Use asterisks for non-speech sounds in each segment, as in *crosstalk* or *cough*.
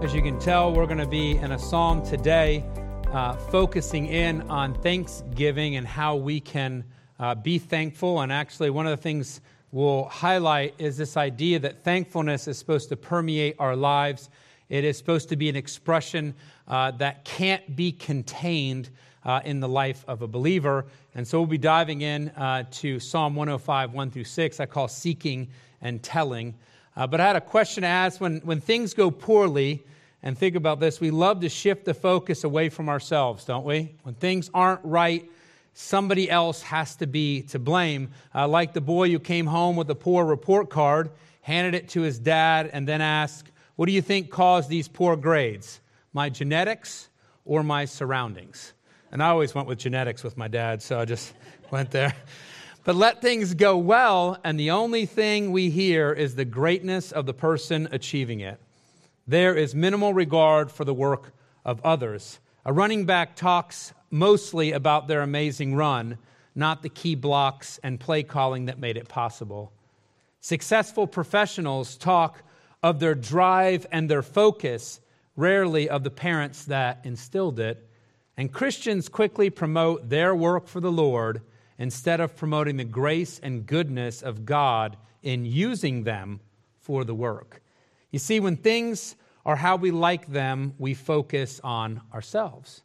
As you can tell, we're going to be in a psalm today uh, focusing in on thanksgiving and how we can uh, be thankful. And actually, one of the things we'll highlight is this idea that thankfulness is supposed to permeate our lives. It is supposed to be an expression uh, that can't be contained uh, in the life of a believer. And so we'll be diving in uh, to Psalm 105, 1 through 6, I call seeking and telling. Uh, but I had a question to ask when, when things go poorly, and think about this, we love to shift the focus away from ourselves, don't we? When things aren't right, somebody else has to be to blame. Uh, like the boy who came home with a poor report card, handed it to his dad, and then asked, What do you think caused these poor grades? My genetics or my surroundings? And I always went with genetics with my dad, so I just *laughs* went there. But let things go well, and the only thing we hear is the greatness of the person achieving it. There is minimal regard for the work of others. A running back talks mostly about their amazing run, not the key blocks and play calling that made it possible. Successful professionals talk of their drive and their focus, rarely of the parents that instilled it. And Christians quickly promote their work for the Lord instead of promoting the grace and goodness of God in using them for the work. You see, when things are how we like them, we focus on ourselves.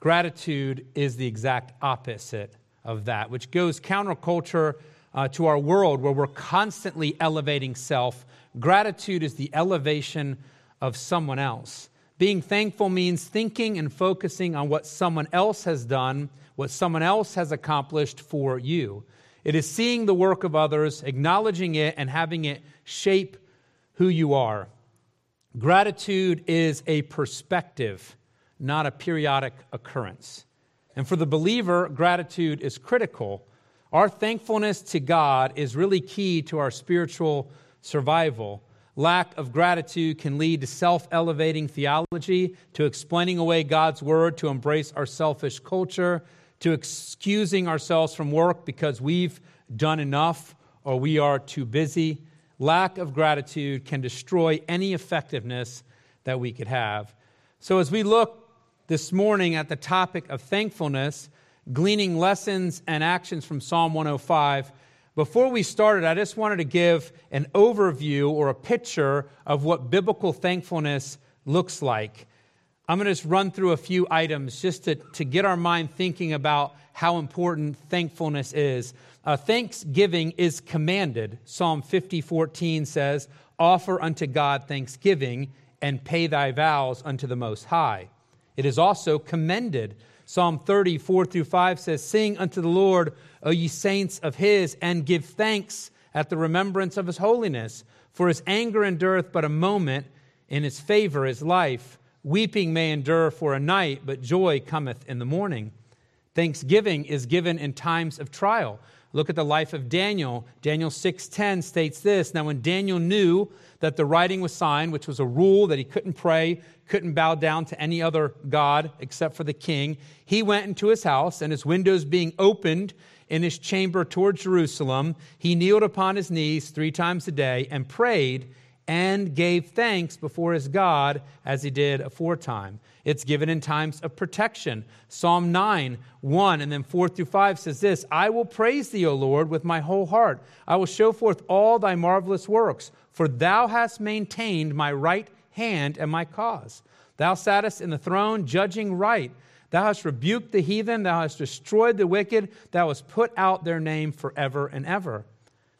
Gratitude is the exact opposite of that, which goes counterculture uh, to our world where we're constantly elevating self. Gratitude is the elevation of someone else. Being thankful means thinking and focusing on what someone else has done what someone else has accomplished for you. It is seeing the work of others, acknowledging it, and having it shape who you are. Gratitude is a perspective, not a periodic occurrence. And for the believer, gratitude is critical. Our thankfulness to God is really key to our spiritual survival. Lack of gratitude can lead to self elevating theology, to explaining away God's word, to embrace our selfish culture, to excusing ourselves from work because we've done enough or we are too busy. Lack of gratitude can destroy any effectiveness that we could have. So, as we look this morning at the topic of thankfulness, gleaning lessons and actions from Psalm 105, before we started, I just wanted to give an overview or a picture of what biblical thankfulness looks like. I'm going to just run through a few items just to, to get our mind thinking about how important thankfulness is. Uh, thanksgiving is commanded. Psalm 50, 14 says, Offer unto God thanksgiving and pay thy vows unto the Most High. It is also commended. Psalm 30, 4 through 5 says, Sing unto the Lord, O ye saints of his, and give thanks at the remembrance of his holiness. For his anger endureth but a moment, in his favor is life. Weeping may endure for a night, but joy cometh in the morning. Thanksgiving is given in times of trial. Look at the life of Daniel. Daniel 6:10 states this, now when Daniel knew that the writing was signed, which was a rule that he couldn't pray, couldn't bow down to any other god except for the king, he went into his house and his windows being opened in his chamber toward Jerusalem, he kneeled upon his knees 3 times a day and prayed and gave thanks before his God as he did aforetime. It's given in times of protection. Psalm 9, 1, and then 4 through 5 says this I will praise thee, O Lord, with my whole heart. I will show forth all thy marvelous works, for thou hast maintained my right hand and my cause. Thou sattest in the throne, judging right. Thou hast rebuked the heathen, thou hast destroyed the wicked, thou hast put out their name forever and ever.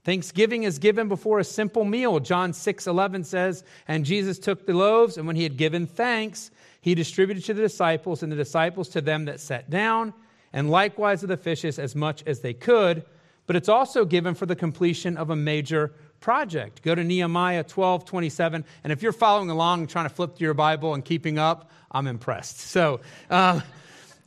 Thanksgiving is given before a simple meal. John 6 11 says, And Jesus took the loaves, and when he had given thanks, he distributed to the disciples, and the disciples to them that sat down, and likewise of the fishes as much as they could. But it's also given for the completion of a major project. Go to Nehemiah 12 27. And if you're following along, trying to flip through your Bible and keeping up, I'm impressed. So, uh,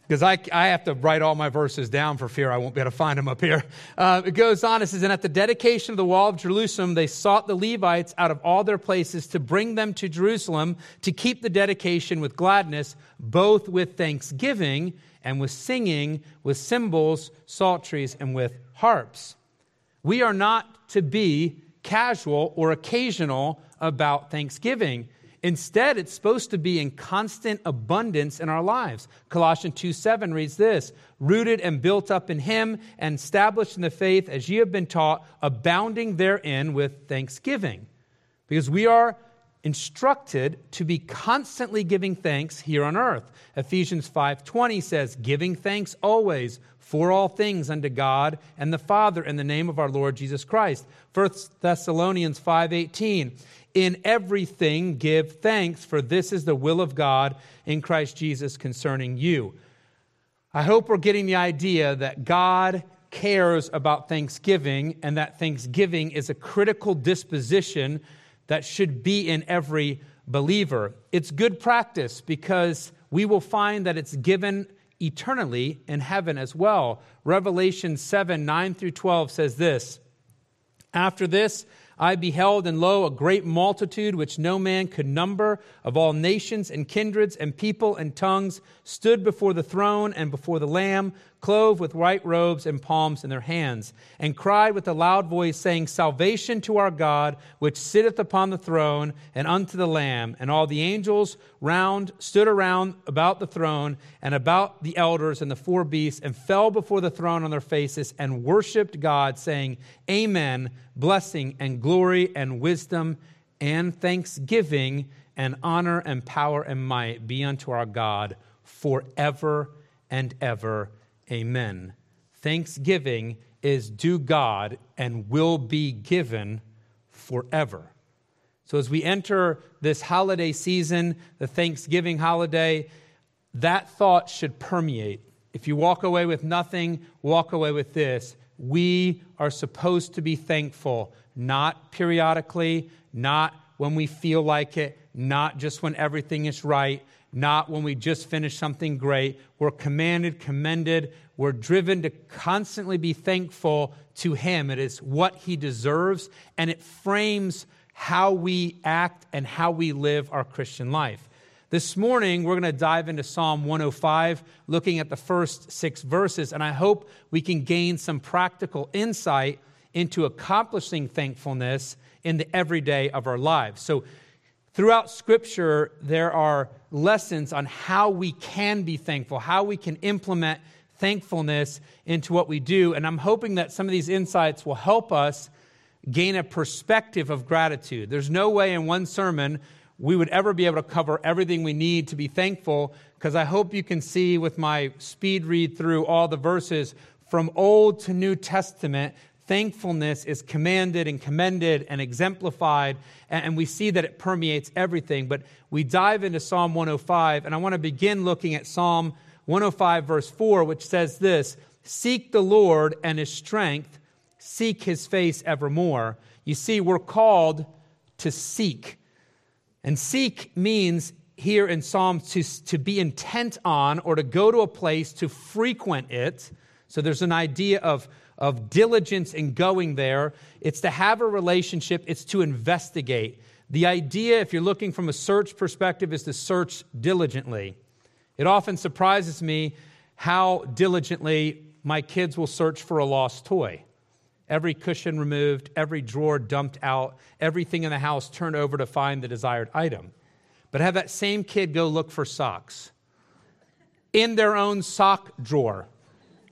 because I, I have to write all my verses down for fear I won't be able to find them up here. *laughs* Uh, it goes on, it says, And at the dedication of the wall of Jerusalem, they sought the Levites out of all their places to bring them to Jerusalem to keep the dedication with gladness, both with thanksgiving and with singing, with cymbals, psalteries, and with harps. We are not to be casual or occasional about thanksgiving. Instead, it's supposed to be in constant abundance in our lives. Colossians 2 7 reads this rooted and built up in Him and established in the faith as ye have been taught, abounding therein with thanksgiving. Because we are instructed to be constantly giving thanks here on earth. Ephesians 5:20 says, "Giving thanks always for all things unto God and the Father in the name of our Lord Jesus Christ." 1 Thessalonians 5:18, "In everything give thanks, for this is the will of God in Christ Jesus concerning you." I hope we're getting the idea that God cares about thanksgiving and that thanksgiving is a critical disposition that should be in every believer. It's good practice because we will find that it's given eternally in heaven as well. Revelation 7 9 through 12 says this After this, I beheld, and lo, a great multitude which no man could number, of all nations and kindreds and people and tongues, stood before the throne and before the Lamb, clothed with white robes and palms in their hands, and cried with a loud voice, saying, Salvation to our God, which sitteth upon the throne, and unto the Lamb. And all the angels round stood around about the throne and about the elders and the four beasts, and fell before the throne on their faces, and worshipped God, saying, Amen, blessing and glory and wisdom and thanksgiving and honor and power and might be unto our God forever and ever. Amen. Thanksgiving is due God and will be given forever. So, as we enter this holiday season, the Thanksgiving holiday, that thought should permeate. If you walk away with nothing, walk away with this. We are supposed to be thankful, not periodically, not when we feel like it, not just when everything is right, not when we just finish something great. We're commanded, commended, we're driven to constantly be thankful to Him. It is what He deserves, and it frames how we act and how we live our Christian life. This morning, we're going to dive into Psalm 105, looking at the first six verses, and I hope we can gain some practical insight into accomplishing thankfulness in the everyday of our lives. So, Throughout Scripture, there are lessons on how we can be thankful, how we can implement thankfulness into what we do. And I'm hoping that some of these insights will help us gain a perspective of gratitude. There's no way in one sermon we would ever be able to cover everything we need to be thankful, because I hope you can see with my speed read through all the verses from Old to New Testament thankfulness is commanded and commended and exemplified, and we see that it permeates everything. But we dive into Psalm 105, and I want to begin looking at Psalm 105, verse 4, which says this Seek the Lord and his strength, seek his face evermore. You see, we're called to seek. And seek means here in Psalm to, to be intent on or to go to a place to frequent it. So there's an idea of of diligence in going there. It's to have a relationship, it's to investigate. The idea, if you're looking from a search perspective, is to search diligently. It often surprises me how diligently my kids will search for a lost toy. Every cushion removed, every drawer dumped out, everything in the house turned over to find the desired item. But have that same kid go look for socks in their own sock drawer.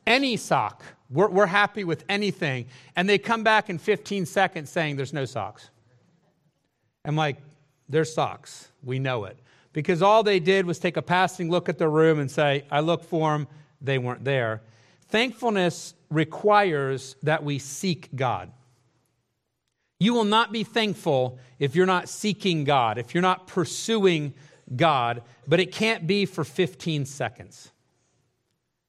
Any sock we're, we're happy with anything. And they come back in 15 seconds saying there's no socks. I'm like, there's socks. We know it. Because all they did was take a passing look at their room and say, I looked for them, they weren't there. Thankfulness requires that we seek God. You will not be thankful if you're not seeking God, if you're not pursuing God, but it can't be for 15 seconds.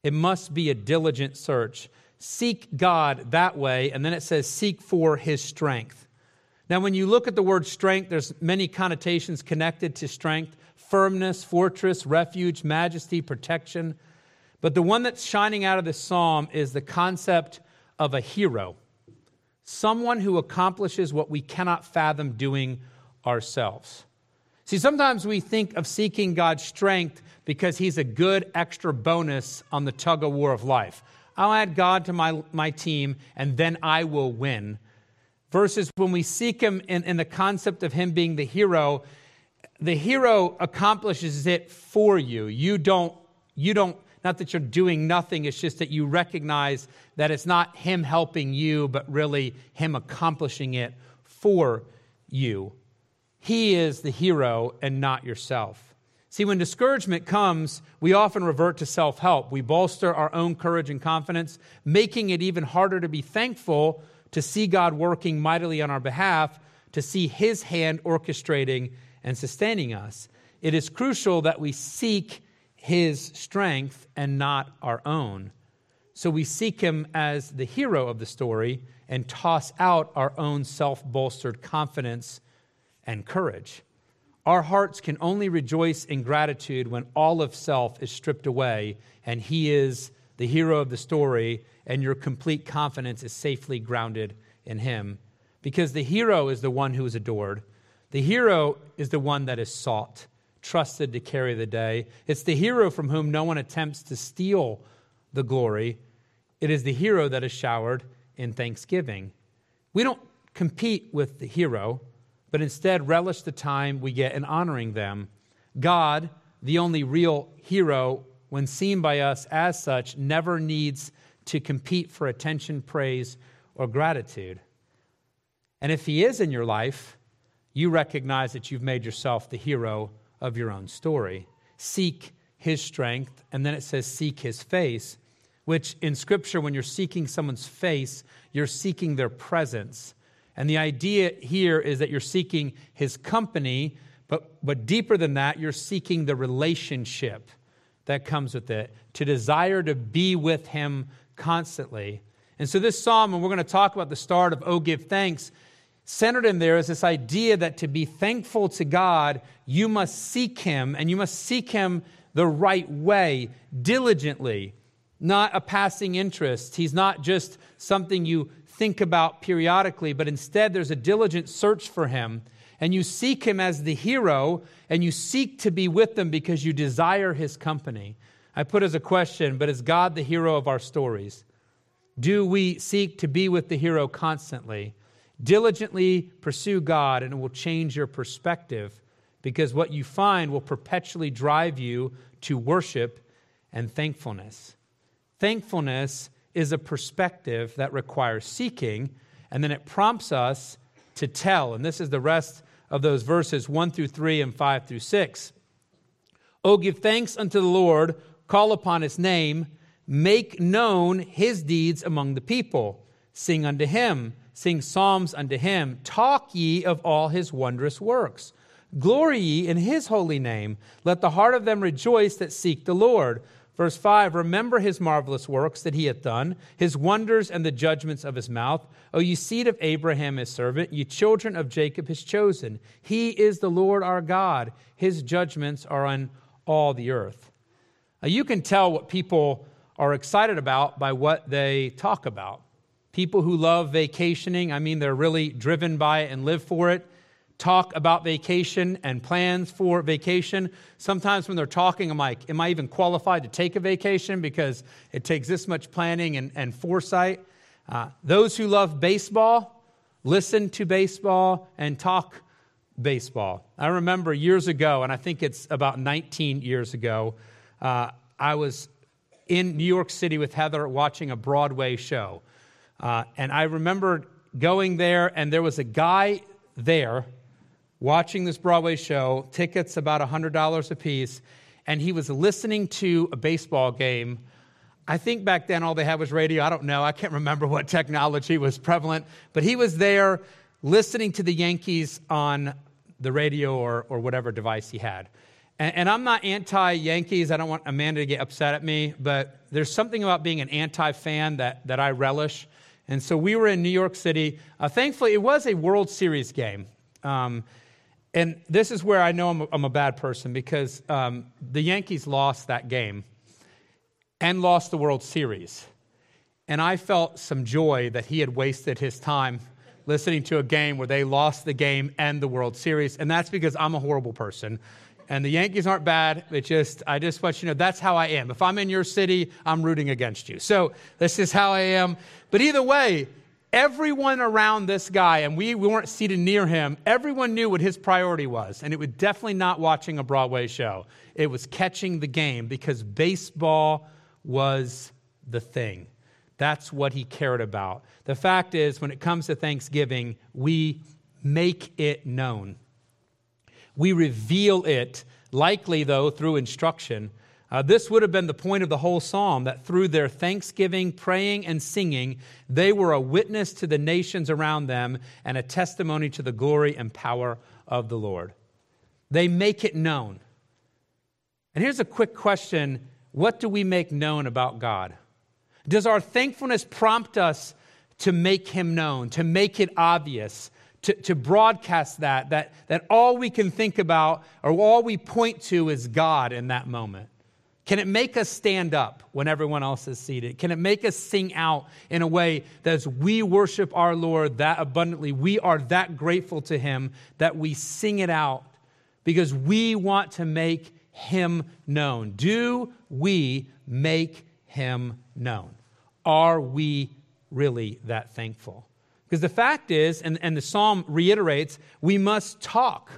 It must be a diligent search seek God that way, and then it says seek for his strength. Now, when you look at the word strength, there's many connotations connected to strength firmness, fortress, refuge, majesty, protection. But the one that's shining out of this psalm is the concept of a hero, someone who accomplishes what we cannot fathom doing ourselves. See, sometimes we think of seeking God's strength because he's a good extra bonus on the tug of war of life. I'll add God to my, my team, and then I will win. Versus when we seek Him in, in the concept of Him being the hero, the hero accomplishes it for you. You don't, you don't, not that you're doing nothing, it's just that you recognize that it's not him helping you, but really him accomplishing it for you. He is the hero and not yourself. See, when discouragement comes, we often revert to self help. We bolster our own courage and confidence, making it even harder to be thankful to see God working mightily on our behalf, to see His hand orchestrating and sustaining us. It is crucial that we seek His strength and not our own. So we seek Him as the hero of the story and toss out our own self bolstered confidence and courage. Our hearts can only rejoice in gratitude when all of self is stripped away and He is the hero of the story, and your complete confidence is safely grounded in Him. Because the hero is the one who is adored, the hero is the one that is sought, trusted to carry the day. It's the hero from whom no one attempts to steal the glory. It is the hero that is showered in thanksgiving. We don't compete with the hero but instead relish the time we get in honoring them. God, the only real hero, when seen by us as such, never needs to compete for attention, praise, or gratitude. And if He is in your life, you recognize that you've made yourself the hero of your own story. Seek His strength, and then it says, seek His face, which in Scripture, when you're seeking someone's face, you're seeking their presence. And the idea here is that you're seeking his company, but, but deeper than that, you're seeking the relationship that comes with it, to desire to be with him constantly. And so, this psalm, and we're going to talk about the start of Oh Give Thanks, centered in there is this idea that to be thankful to God, you must seek him, and you must seek him the right way, diligently, not a passing interest. He's not just something you think about periodically, but instead there's a diligent search for him. And you seek him as the hero, and you seek to be with them because you desire his company. I put as a question, but is God the hero of our stories? Do we seek to be with the hero constantly? Diligently pursue God, and it will change your perspective because what you find will perpetually drive you to worship and thankfulness. Thankfulness is a perspective that requires seeking, and then it prompts us to tell. And this is the rest of those verses 1 through 3 and 5 through 6. Oh, give thanks unto the Lord, call upon his name, make known his deeds among the people. Sing unto him, sing psalms unto him, talk ye of all his wondrous works. Glory ye in his holy name. Let the heart of them rejoice that seek the Lord. Verse 5 Remember his marvelous works that he hath done, his wonders and the judgments of his mouth. O ye seed of Abraham his servant, ye children of Jacob his chosen. He is the Lord our God. His judgments are on all the earth. Now, you can tell what people are excited about by what they talk about. People who love vacationing, I mean, they're really driven by it and live for it talk about vacation and plans for vacation. Sometimes when they're talking, I'm like, am I even qualified to take a vacation because it takes this much planning and, and foresight? Uh, those who love baseball, listen to baseball and talk baseball. I remember years ago, and I think it's about 19 years ago, uh, I was in New York City with Heather watching a Broadway show. Uh, and I remember going there, and there was a guy there watching this Broadway show, tickets about $100 a piece, and he was listening to a baseball game. I think back then all they had was radio. I don't know. I can't remember what technology was prevalent, but he was there listening to the Yankees on the radio or, or whatever device he had. And, and I'm not anti Yankees. I don't want Amanda to get upset at me, but there's something about being an anti fan that, that I relish. And so we were in New York City. Uh, thankfully, it was a World Series game. Um, and this is where I know I'm a, I'm a bad person because um, the Yankees lost that game and lost the World Series. And I felt some joy that he had wasted his time listening to a game where they lost the game and the World Series. And that's because I'm a horrible person. And the Yankees aren't bad. It just, I just want you to know that's how I am. If I'm in your city, I'm rooting against you. So this is how I am. But either way, everyone around this guy, and we, we weren't seated near him, everyone knew what his priority was. And it was definitely not watching a Broadway show, it was catching the game because baseball was the thing. That's what he cared about. The fact is, when it comes to Thanksgiving, we make it known. We reveal it, likely though, through instruction. Uh, this would have been the point of the whole psalm that through their thanksgiving, praying, and singing, they were a witness to the nations around them and a testimony to the glory and power of the Lord. They make it known. And here's a quick question What do we make known about God? Does our thankfulness prompt us to make Him known, to make it obvious, to, to broadcast that, that, that all we can think about or all we point to is God in that moment? Can it make us stand up when everyone else is seated? Can it make us sing out in a way that as we worship our Lord that abundantly, we are that grateful to Him that we sing it out because we want to make Him known? Do we make Him known? Are we really that thankful? Because the fact is, and, and the psalm reiterates, we must talk.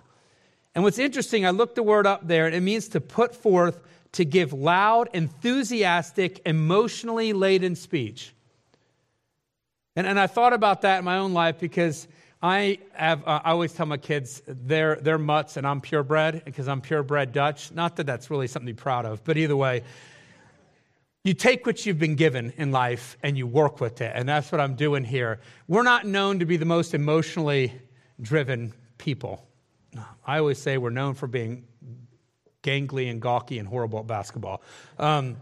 And what's interesting, I looked the word up there, and it means to put forth to give loud, enthusiastic, emotionally laden speech. And, and I thought about that in my own life because I have, uh, I always tell my kids they're, they're mutts and I'm purebred because I'm purebred Dutch. Not that that's really something to be proud of, but either way, you take what you've been given in life and you work with it. And that's what I'm doing here. We're not known to be the most emotionally driven people. I always say we're known for being gangly and gawky and horrible at basketball. Um,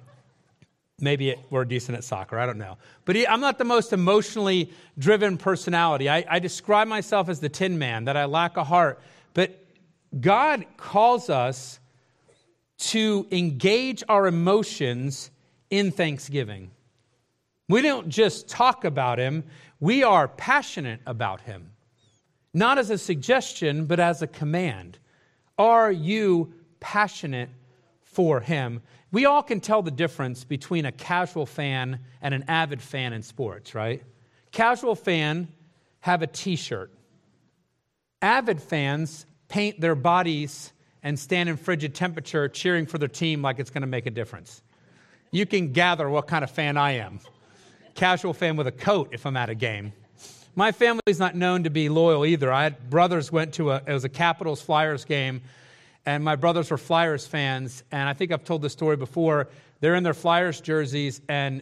maybe it, we're decent at soccer. I don't know. But he, I'm not the most emotionally driven personality. I, I describe myself as the tin man, that I lack a heart. But God calls us to engage our emotions in thanksgiving. We don't just talk about him, we are passionate about him. Not as a suggestion, but as a command. Are you passionate for him. We all can tell the difference between a casual fan and an avid fan in sports, right? Casual fan have a t shirt. Avid fans paint their bodies and stand in frigid temperature cheering for their team like it's going to make a difference. You can gather what kind of fan I am. Casual fan with a coat if I'm at a game. My family's not known to be loyal either. I had brothers went to a it was a Capitals Flyers game and my brothers were Flyers fans. And I think I've told this story before. They're in their Flyers jerseys, and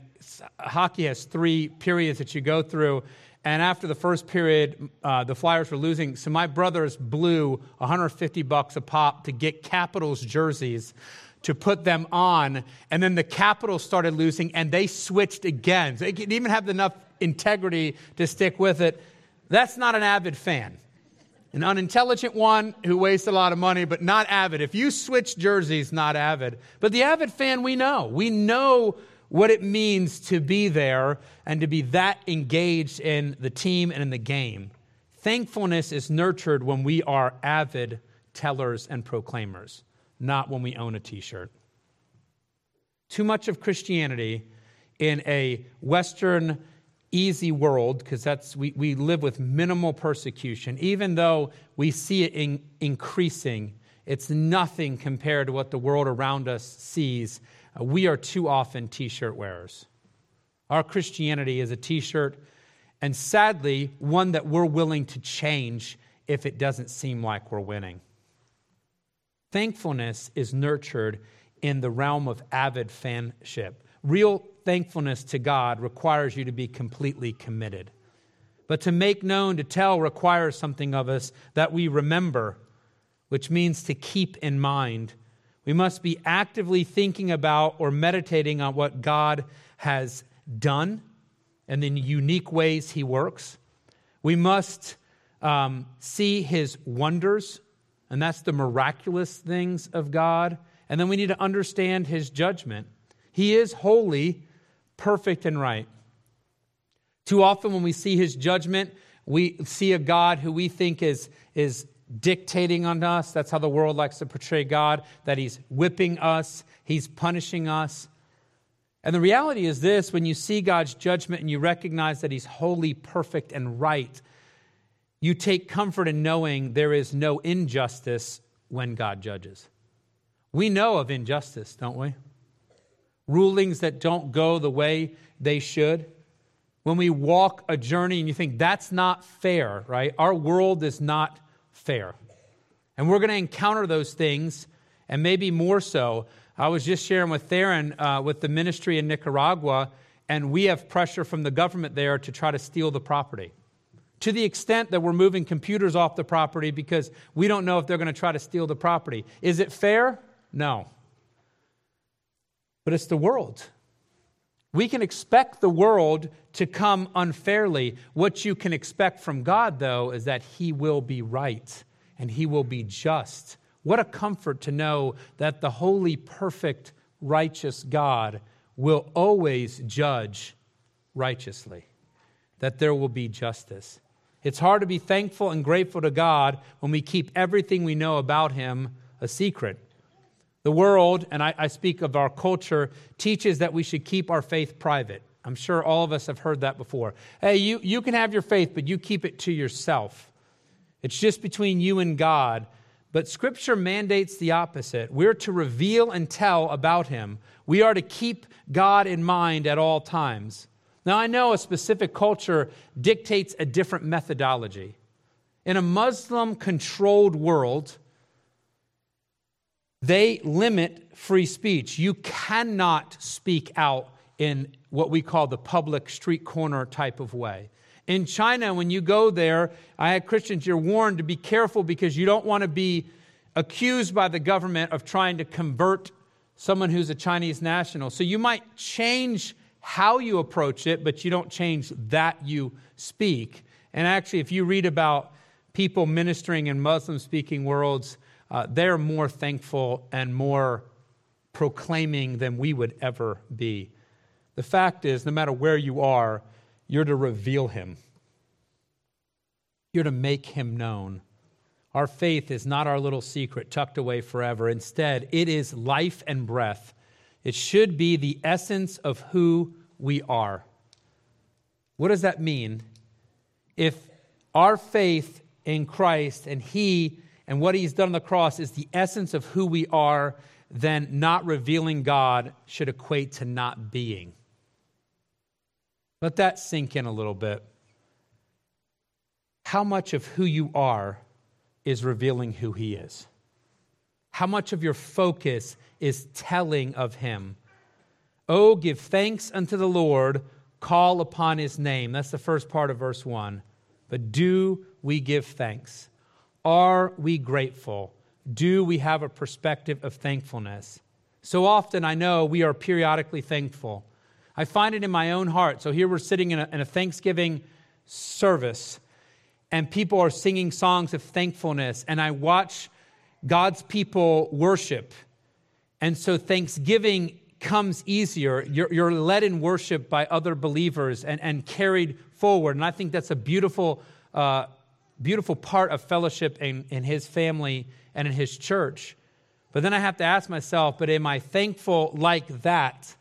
hockey has three periods that you go through. And after the first period, uh, the Flyers were losing. So my brothers blew 150 bucks a pop to get Capitals jerseys to put them on. And then the Capitals started losing, and they switched again. So they didn't even have enough integrity to stick with it. That's not an avid fan an unintelligent one who wastes a lot of money, but not avid. If you switch jerseys, not avid. But the avid fan, we know. We know what it means to be there and to be that engaged in the team and in the game. Thankfulness is nurtured when we are avid tellers and proclaimers, not when we own a t shirt. Too much of Christianity in a Western easy world because that's we, we live with minimal persecution. Even though we see it in, increasing it's nothing compared to what the world around us sees. We are too often t-shirt wearers. Our christianity is a t-shirt and sadly one that we're willing to change if it doesn't seem like we're winning thankfulness is nurtured in the realm of avid fanship real thankfulness to God requires you to be completely committed. But to make known, to tell, requires something of us that we remember, which means to keep in mind. We must be actively thinking about or meditating on what God has done and the unique ways He works. We must um, see His wonders, and that's the miraculous things of God. And then we need to understand His judgment. He is holy perfect and right. Too often, when we see his judgment, we see a God who we think is, is dictating on us. That's how the world likes to portray God, that he's whipping us, he's punishing us. And the reality is this when you see God's judgment and you recognize that He's holy, perfect, and right, you take comfort in knowing there is no injustice when God judges. We know of injustice, don't we? Rulings that don't go the way they should. When we walk a journey and you think that's not fair, right? Our world is not fair. And we're going to encounter those things, and maybe more so. I was just sharing with Theron uh, with the ministry in Nicaragua, and we have pressure from the government there to try to steal the property. To the extent that we're moving computers off the property because we don't know if they're going to try to steal the property. Is it fair? No. But it's the world. We can expect the world to come unfairly. What you can expect from God, though, is that He will be right and He will be just. What a comfort to know that the holy, perfect, righteous God will always judge righteously, that there will be justice. It's hard to be thankful and grateful to God when we keep everything we know about Him a secret. The world, and I, I, speak of our culture, teaches that we should keep our faith private. I'm sure all of us have heard that before. Hey, you, you can have your faith, but you keep it to yourself. It's just between you and God. But Scripture mandates the opposite. We're to reveal and tell about Him. We are to keep God in mind at all times. Now, I know a specific culture dictates a different methodology. In a Muslim controlled world, they limit free speech. You cannot speak out in what we call the public street corner type of way. In China, when you go there, I had Christians, you're warned to be careful because you don't want to be accused by the government of trying to convert someone who's a Chinese national. So you might change how you approach it, but you don't change that you speak. And actually, if you read about people ministering in Muslim speaking worlds, uh, they're more thankful and more proclaiming than we would ever be. The fact is, no matter where you are, you're to reveal him, you're to make him known. Our faith is not our little secret tucked away forever. Instead, it is life and breath it should be the essence of who we are. What does that mean? If our faith in Christ and He and what He's done on the cross is the essence of who we are, then not revealing God should equate to not being. Let that sink in a little bit. How much of who you are is revealing who He is? How much of your focus is telling of him. Oh, give thanks unto the Lord, call upon his name. That's the first part of verse 1. But do we give thanks? Are we grateful? Do we have a perspective of thankfulness? So often I know we are periodically thankful. I find it in my own heart. So here we're sitting in a, in a Thanksgiving service, and people are singing songs of thankfulness, and I watch God's people worship and so Thanksgiving comes easier. You're, you're, led in worship by other believers and, and carried forward. And I think that's a beautiful, uh, beautiful part of fellowship in, in his family and in his church. But then I have to ask myself, but am I thankful like that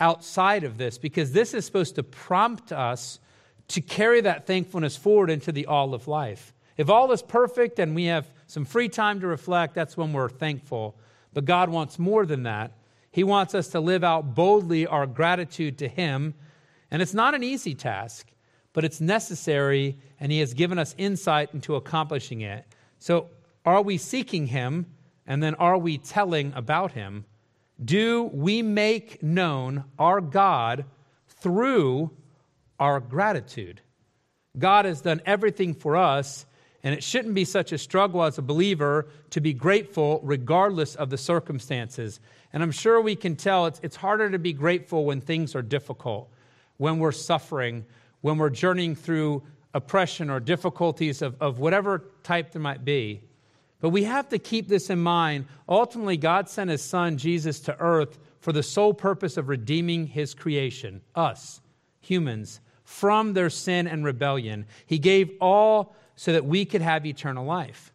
outside of this? Because this is supposed to prompt us to carry that thankfulness forward into the all of life. If all is perfect and we have some free time to reflect, that's when we're thankful. But God wants more than that. He wants us to live out boldly our gratitude to Him. And it's not an easy task, but it's necessary, and He has given us insight into accomplishing it. So, are we seeking Him? And then, are we telling about Him? Do we make known our God through our gratitude? God has done everything for us, and it shouldn't be such a struggle as a believer to be grateful regardless of the circumstances. And I'm sure we can tell it's, it's harder to be grateful when things are difficult, when we're suffering, when we're journeying through oppression or difficulties of, of whatever type there might be. But we have to keep this in mind. Ultimately, God sent his son, Jesus, to earth for the sole purpose of redeeming his creation, us, humans, from their sin and rebellion. He gave all so that we could have eternal life.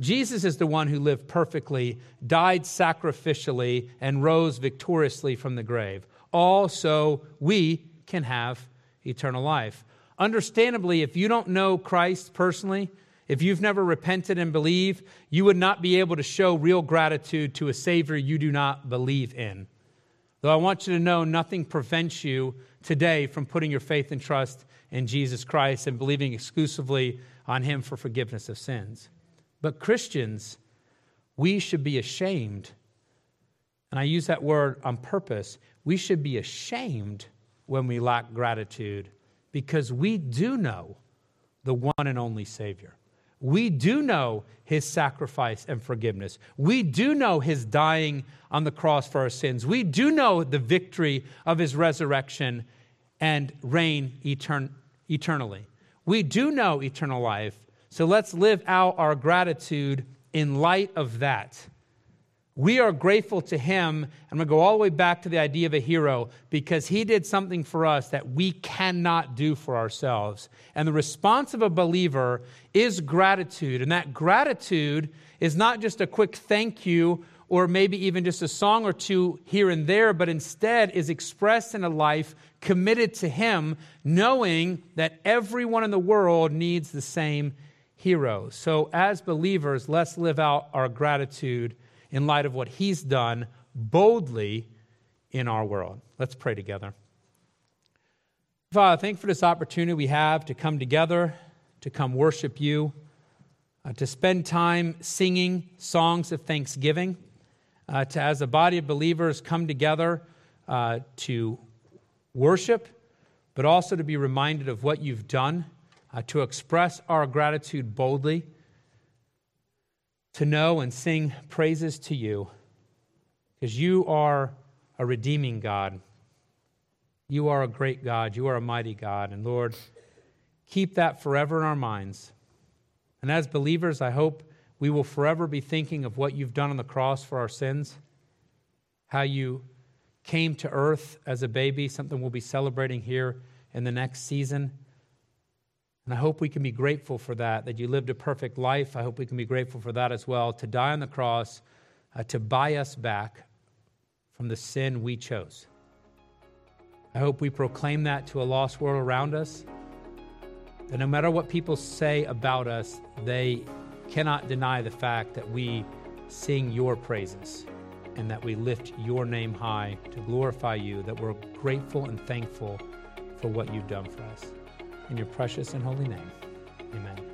Jesus is the one who lived perfectly, died sacrificially, and rose victoriously from the grave. all so we can have eternal life. Understandably, if you don't know Christ personally, if you've never repented and believed, you would not be able to show real gratitude to a Savior you do not believe in. Though I want you to know nothing prevents you today from putting your faith and trust in Jesus Christ and believing exclusively on Him for forgiveness of sins. But Christians, we should be ashamed, and I use that word on purpose, we should be ashamed when we lack gratitude because we do know the one and only Savior. We do know his sacrifice and forgiveness. We do know his dying on the cross for our sins. We do know the victory of his resurrection and reign etern- eternally. We do know eternal life. So let's live out our gratitude in light of that. We are grateful to him. I'm going to go all the way back to the idea of a hero because he did something for us that we cannot do for ourselves. And the response of a believer is gratitude. And that gratitude is not just a quick thank you or maybe even just a song or two here and there, but instead is expressed in a life committed to him, knowing that everyone in the world needs the same hero. So, as believers, let's live out our gratitude in light of what he's done boldly in our world. Let's pray together. Father, thank you for this opportunity we have to come together, to come worship you, uh, to spend time singing songs of thanksgiving, uh, to, as a body of believers, come together uh, to worship, but also to be reminded of what you've done, uh, to express our gratitude boldly to know and sing praises to you because you are a redeeming God. You are a great God. You are a mighty God. And Lord, keep that forever in our minds. And as believers, I hope we will forever be thinking of what you've done on the cross for our sins, how you came to earth as a baby, something we'll be celebrating here in the next season. And I hope we can be grateful for that, that you lived a perfect life. I hope we can be grateful for that as well, to die on the cross, uh, to buy us back from the sin we chose. I hope we proclaim that to a lost world around us, that no matter what people say about us, they cannot deny the fact that we sing your praises and that we lift your name high to glorify you, that we're grateful and thankful for what you've done for us. In your precious and holy name, amen.